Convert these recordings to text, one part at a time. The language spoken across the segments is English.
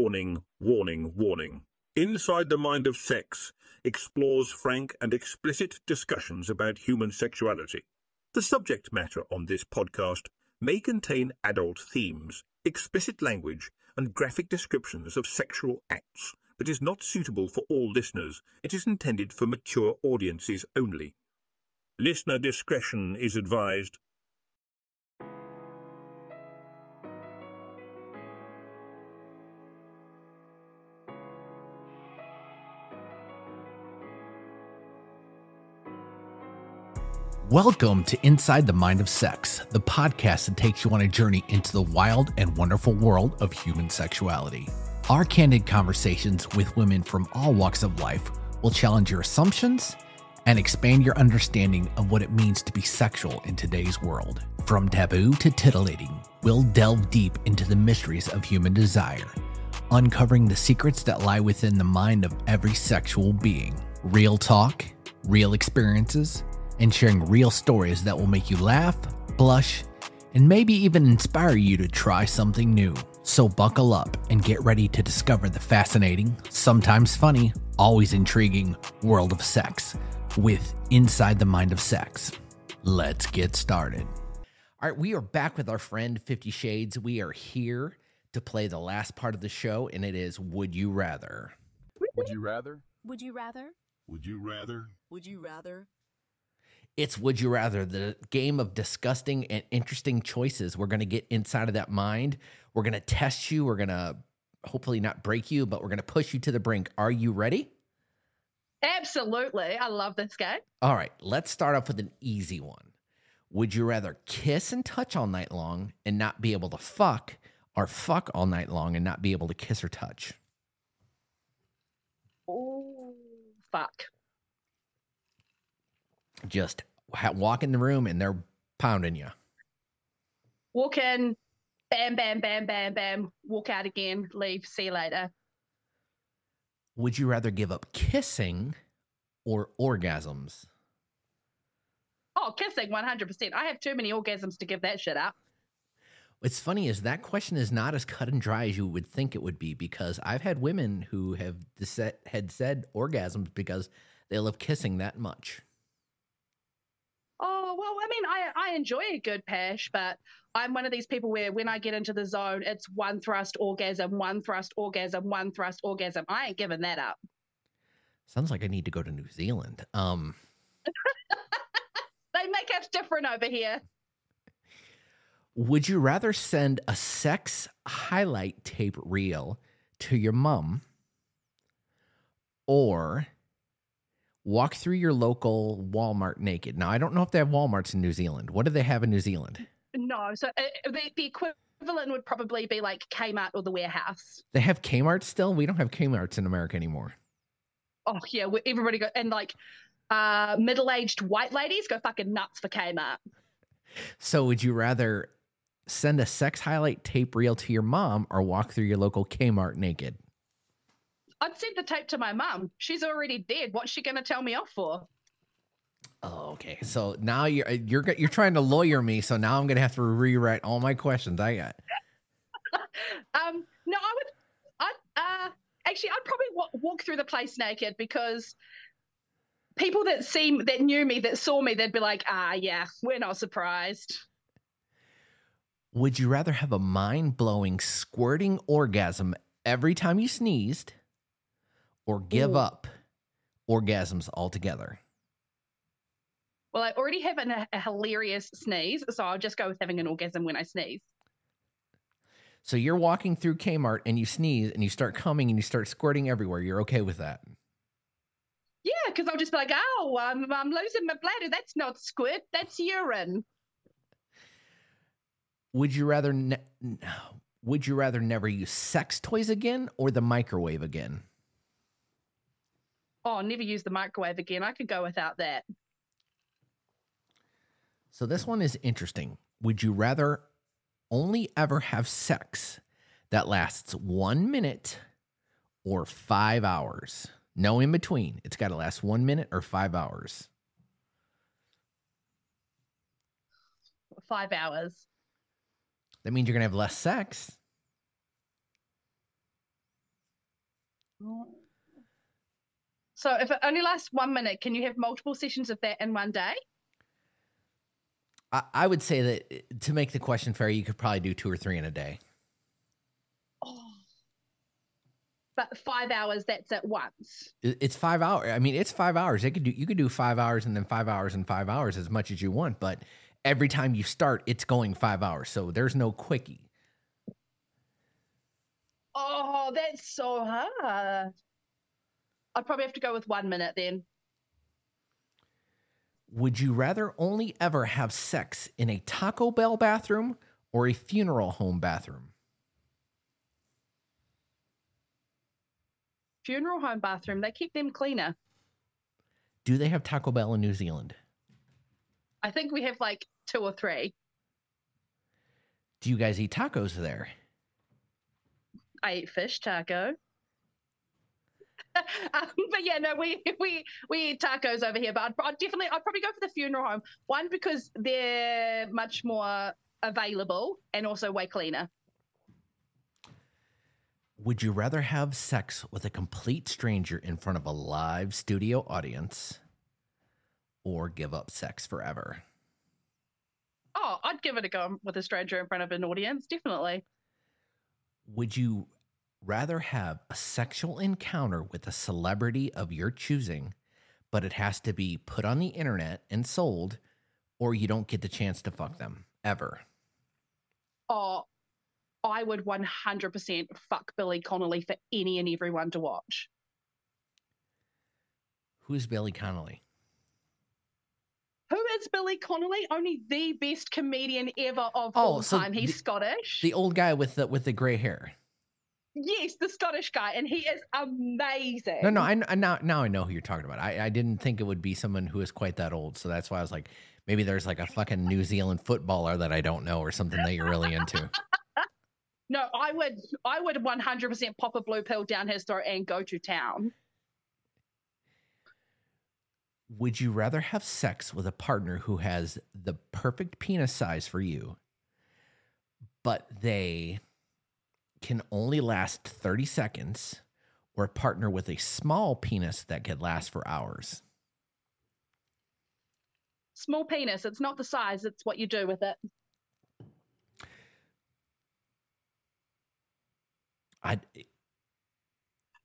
Warning, warning, warning. Inside the Mind of Sex explores frank and explicit discussions about human sexuality. The subject matter on this podcast may contain adult themes, explicit language, and graphic descriptions of sexual acts, but is not suitable for all listeners. It is intended for mature audiences only. Listener discretion is advised. Welcome to Inside the Mind of Sex, the podcast that takes you on a journey into the wild and wonderful world of human sexuality. Our candid conversations with women from all walks of life will challenge your assumptions and expand your understanding of what it means to be sexual in today's world. From taboo to titillating, we'll delve deep into the mysteries of human desire, uncovering the secrets that lie within the mind of every sexual being. Real talk, real experiences, and sharing real stories that will make you laugh, blush, and maybe even inspire you to try something new. So buckle up and get ready to discover the fascinating, sometimes funny, always intriguing world of sex with Inside the Mind of Sex. Let's get started. All right, we are back with our friend Fifty Shades. We are here to play the last part of the show, and it is Would You Rather? Would you rather? Would you rather? Would you rather? Would you rather? It's Would You Rather, the game of disgusting and interesting choices. We're going to get inside of that mind. We're going to test you. We're going to hopefully not break you, but we're going to push you to the brink. Are you ready? Absolutely. I love this game. All right, let's start off with an easy one. Would you rather kiss and touch all night long and not be able to fuck, or fuck all night long and not be able to kiss or touch? Oh, fuck. Just ha- walk in the room and they're pounding you. Walk in, bam, bam, bam, bam, bam. Walk out again, leave, see you later. Would you rather give up kissing or orgasms? Oh, kissing 100%. I have too many orgasms to give that shit up. What's funny is that question is not as cut and dry as you would think it would be because I've had women who have had said orgasms because they love kissing that much. Well, I mean, I, I enjoy a good pash, but I'm one of these people where when I get into the zone, it's one thrust orgasm, one thrust orgasm, one thrust orgasm. I ain't giving that up. Sounds like I need to go to New Zealand. Um, They make us different over here. would you rather send a sex highlight tape reel to your mom or walk through your local Walmart naked? Now, I don't know if they have Walmarts in New Zealand. What do they have in New Zealand? No, so uh, the, the equivalent would probably be like Kmart or the warehouse. They have Kmart still? We don't have Kmarts in America anymore. Oh yeah, everybody go and like uh middle-aged white ladies go fucking nuts for Kmart. So, would you rather send a sex highlight tape reel to your mom or walk through your local Kmart naked? I'd send the tape to my mum. She's already dead. What's she gonna tell me off for? Oh, okay. So now you're you're you're trying to lawyer me. So now I'm gonna have to rewrite all my questions I got. Um, no, I would. I uh, actually, I'd probably wa- walk through the place naked because people that see that knew me, that saw me, they'd be like, "Ah, yeah, we're not surprised." Would you rather have a mind blowing squirting orgasm every time you sneezed, or give Ooh. up orgasms altogether? Well, I already have an, a hilarious sneeze, so I'll just go with having an orgasm when I sneeze. So you're walking through Kmart and you sneeze and you start coming and you start squirting everywhere. You're okay with that? Yeah, because I'll just be like, "Oh, I'm, I'm losing my bladder. That's not squid. That's urine." Would you rather ne- would you rather never use sex toys again or the microwave again? Oh, never use the microwave again. I could go without that. So this one is interesting. Would you rather only ever have sex that lasts 1 minute or 5 hours? No in between. It's got to last 1 minute or 5 hours. Five hours. That means you're going to have less sex. So if it only lasts one minute, can you have multiple sessions of that in one day? I, I would say that uh, to make the question fair, you could probably do two or three in a day. Oh. But five hours, that's at once. It- It's five hours. I mean, it's five hours. It could do. You could do five hours and then five hours and five hours as much as you want. But every time you start, it's going five hours. So there's no quickie. Oh, that's so hard. I'd probably have to go with one minute then. Would you rather only ever have sex in a Taco Bell bathroom or a funeral home bathroom? Funeral home bathroom, they keep them cleaner. Do they have Taco Bell in New Zealand? I think we have like two or three. Do you guys eat tacos there? I eat fish taco. um, but yeah, no, we we we eat tacos over here. But I'd, I'd definitely, I'd probably go for the funeral home. One because they're much more available and also way cleaner. Would you rather have sex with a complete stranger in front of a live studio audience or give up sex forever? Oh, I'd give it a go with a stranger in front of an audience, definitely. Would you rather have a sexual encounter with a celebrity of your choosing, but it has to be put on the internet and sold, or you don't get the chance to fuck them ever? Oh, I would 100% fuck Billy Connolly for any and everyone to watch. Who's Billy Connolly? Who is Billy Connolly? Only the best comedian ever of Oh, all so time. He's the- Scottish. The old guy with the with the gray hair. Yes, the Scottish guy, and he is amazing. No, no, I, I now now I know who you're talking about. I, I didn't think it would be someone who is quite that old, so that's why I was like, maybe there's like a fucking New Zealand footballer that I don't know or something that you're really into. No, I would, I would 100% pop a blue pill down his throat and go to town. Would you rather have sex with a partner who has the perfect penis size for you, but they can only last 30 seconds, or partner with a small penis that could last for hours? Small penis. It's not the size; it's what you do with it. I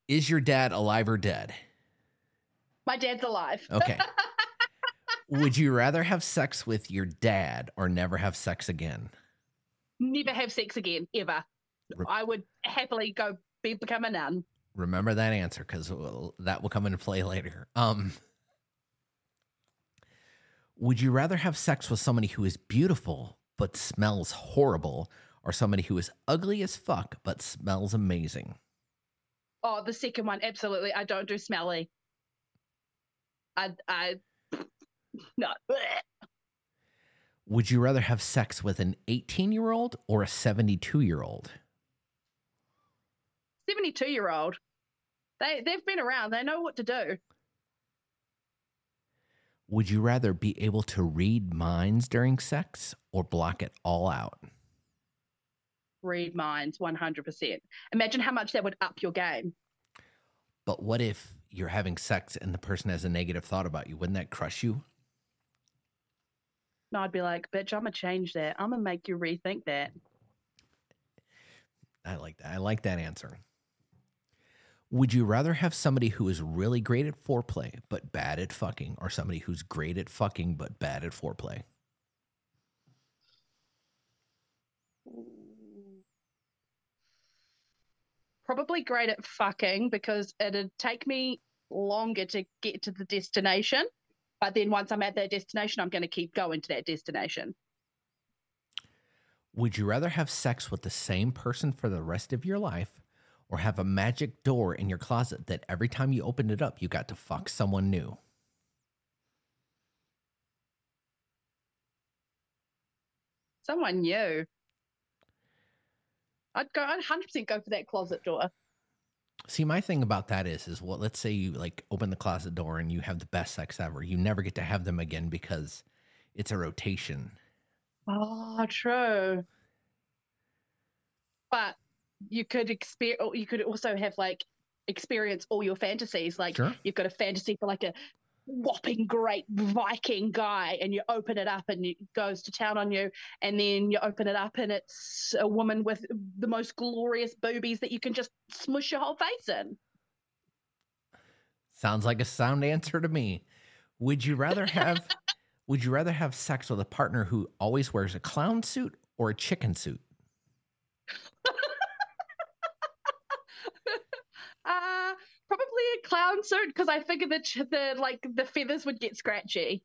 is your dad alive or dead? My dad's alive. Okay. Would you rather have sex with your dad or never have sex again? Never have sex again, ever. I would happily go be become a nun. Remember that answer because that will come into play later. Um, would you rather have sex with somebody who is beautiful but smells horrible, or somebody who is ugly as fuck but smells amazing? Oh, the second one, absolutely. I don't do smelly. I, I, no. Would you rather have sex with an 18 year old or a 72 year old? 72 year old. They, they've been around. They know what to do. Would you rather be able to read minds during sex or block it all out? Read minds 100%. Imagine how much that would up your game. But what if you're having sex and the person has a negative thought about you? Wouldn't that crush you? No, I'd be like, bitch, I'm going to change that. I'm going to make you rethink that. I like that. I like that answer. Would you rather have somebody who is really great at foreplay but bad at fucking, or somebody who's great at fucking but bad at foreplay? Probably great at fucking because it'd take me longer to get to the destination. But then once I'm at that destination, I'm going to keep going to that destination. Would you rather have sex with the same person for the rest of your life or have a magic door in your closet that every time you opened it up, you got to fuck someone new? Someone new. I'd go. I'd 100% go for that closet door. See, my thing about that is, is what? Let's say you like open the closet door and you have the best sex ever. You never get to have them again because it's a rotation. Oh, true. But you could experience. You could also have like experience all your fantasies. Like Sure. you've got a fantasy for like a whopping great Viking guy, and you open it up and it goes to town on you, and then you open it up and it's a woman with the most glorious boobies that you can just smush your whole face in. Sounds like a sound answer to me. Would you rather have would you rather have sex with a partner who always wears a clown suit or a chicken suit? Uh probably a clown suit because I figured that ch- the like the feathers would get scratchy.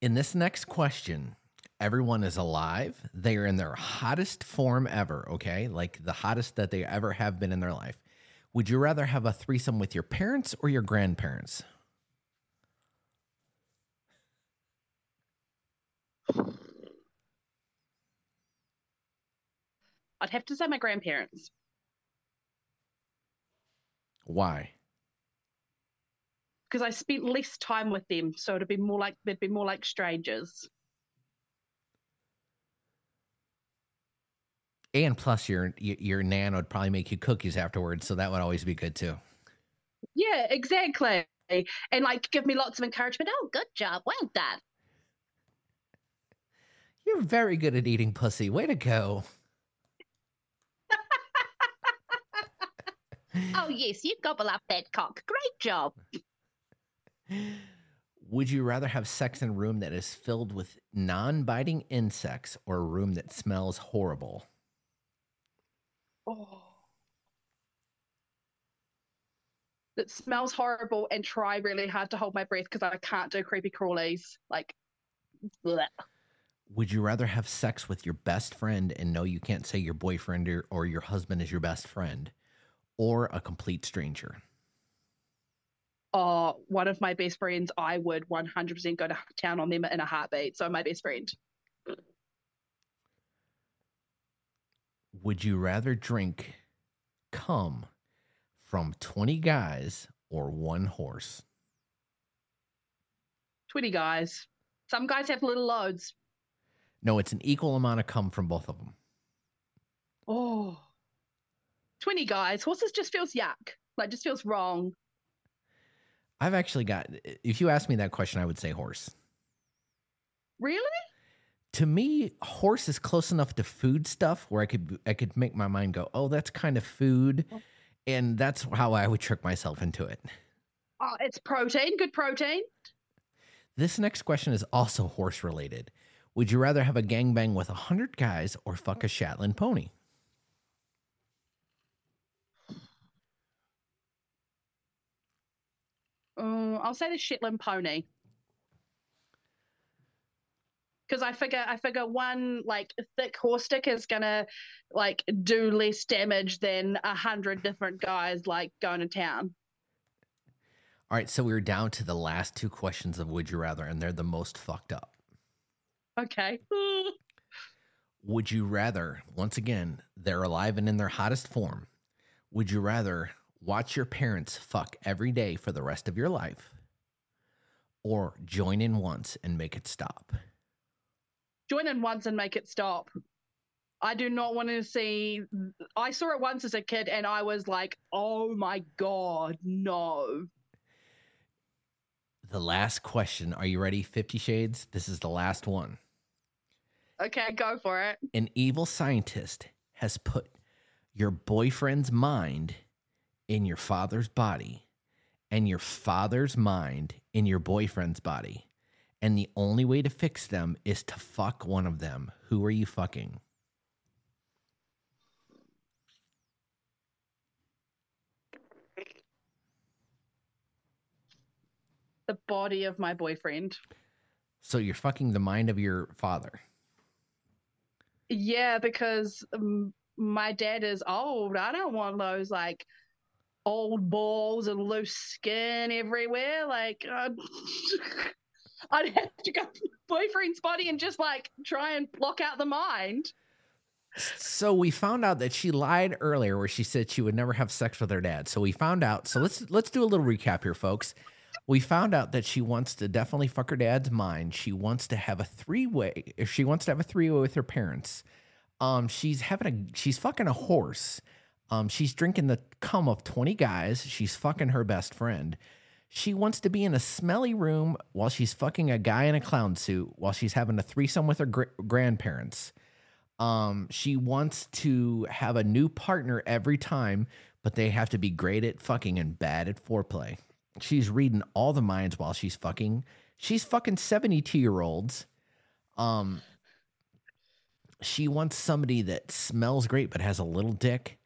In this next question, everyone is alive. They are in their hottest form ever, okay? Like the hottest that they ever have been in their life. Would you rather have a threesome with your parents or your grandparents? I'd have to say my grandparents. Why? because I spent less time with them, so it'd be more like they'd be more like strangers. And plus, your your your nan would probably make you cookies afterwards, so that would always be good too. Yeah, exactly. And like give me lots of encouragement. Oh, good job, well done. You're very good at eating pussy. Way to go. Oh yes, you gobble up that cock. Great job. Would you rather have sex in a room that is filled with non biting insects or a room that smells horrible? Oh. It smells horrible and try really hard to hold my breath because I can't do creepy crawlies. Like bleh. Would you rather have sex with your best friend and know you can't say your boyfriend or, or your husband is your best friend or a complete stranger? oh, one of my best friends, I would 100% go to town on them in a heartbeat. So my best friend. Would you rather drink cum from 20 guys or one horse? 20 guys. Some guys have little loads. No, it's an equal amount of cum from both of them. Oh. 20 guys. Horses just feels yuck. Like just feels wrong. I've actually got, if you ask me that question, I would say horse. Really? To me, horse is close enough to food stuff where I could I could make my mind go, oh, that's kind of food, oh. and that's how I would trick myself into it. Oh, it's protein. Good protein. This next question is also horse related. Would you rather have a gangbang with a hundred guys or fuck a Shetland pony? Uh, I'll say the Shetland pony. Because I figure, I figure one like thick horse stick is gonna like do less damage than a hundred different guys like going to town. All right, so we're down to the last two questions of Would You Rather, and they're the most fucked up. Okay. Would you rather, once again, they're alive and in their hottest form, would you rather watch your parents fuck every day for the rest of your life or join in once and make it stop? Join in once and make it stop. I do not want to see. I saw it once as a kid and I was like, oh my God, no. The last question. Are you ready? 50 Shades. This is the last one. Okay, go for it. An evil scientist has put your boyfriend's mind in your father's body and your father's mind in your boyfriend's body. And the only way to fix them is to fuck one of them. Who are you fucking? The body of my boyfriend. So you're fucking the mind of your father. Yeah, because um, my dad is old. I don't want those like old balls and loose skin everywhere. Like, uh, I'd have to go to boyfriend's body and just like try and block out the mind. So we found out that she lied earlier where she said she would never have sex with her dad. So we found out. So let's let's do a little recap here, folks. We found out that she wants to definitely fuck her dad's mind. She wants to have a three-way. If she wants to have a three-way with her parents, um, she's having a she's fucking a horse. Um, she's drinking the cum of 20 guys. She's fucking her best friend. She wants to be in a smelly room while she's fucking a guy in a clown suit while she's having a threesome with her gr- grandparents. Um, she wants to have a new partner every time, but they have to be great at fucking and bad at foreplay. She's reading all the minds while she's fucking. She's fucking 72 year olds. Um, she wants somebody that smells great but has a little dick.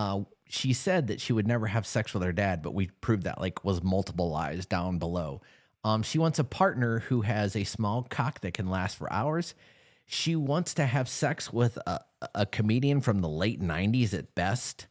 Uh, she said that she would never have sex with her dad, but we proved that like was multiple lies down below. Um, she wants a partner who has a small cock that can last for hours. She wants to have sex with a, a comedian from the late 90s at best.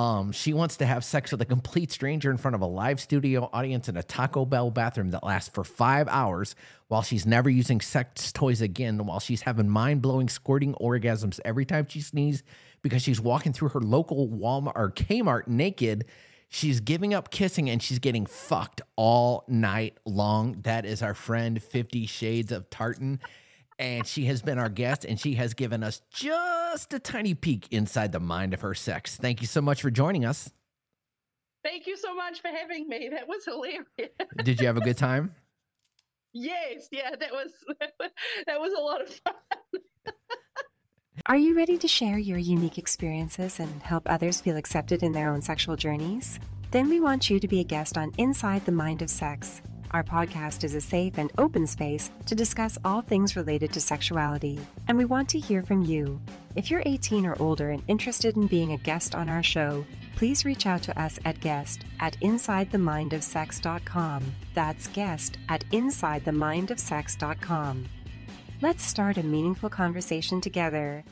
Um, she wants to have sex with a complete stranger in front of a live studio audience in a Taco Bell bathroom that lasts for five hours while she's never using sex toys again, while she's having mind blowing squirting orgasms every time she sneezes because she's walking through her local Walmart or Kmart naked. She's giving up kissing and she's getting fucked all night long. That is our friend 50 Shades of Tartan and she has been our guest and she has given us just a tiny peek inside the mind of her sex. Thank you so much for joining us. Thank you so much for having me. That was hilarious. Did you have a good time? yes, yeah, that was that was a lot of fun. Are you ready to share your unique experiences and help others feel accepted in their own sexual journeys? Then we want you to be a guest on Inside the Mind of Sex our podcast is a safe and open space to discuss all things related to sexuality, and we want to hear from you. If you're 18 or older and interested in being a guest on our show, please reach out to us at guest at insidethemindofsex.com. That's guest at insidethemindofsex.com. Let's start a meaningful conversation together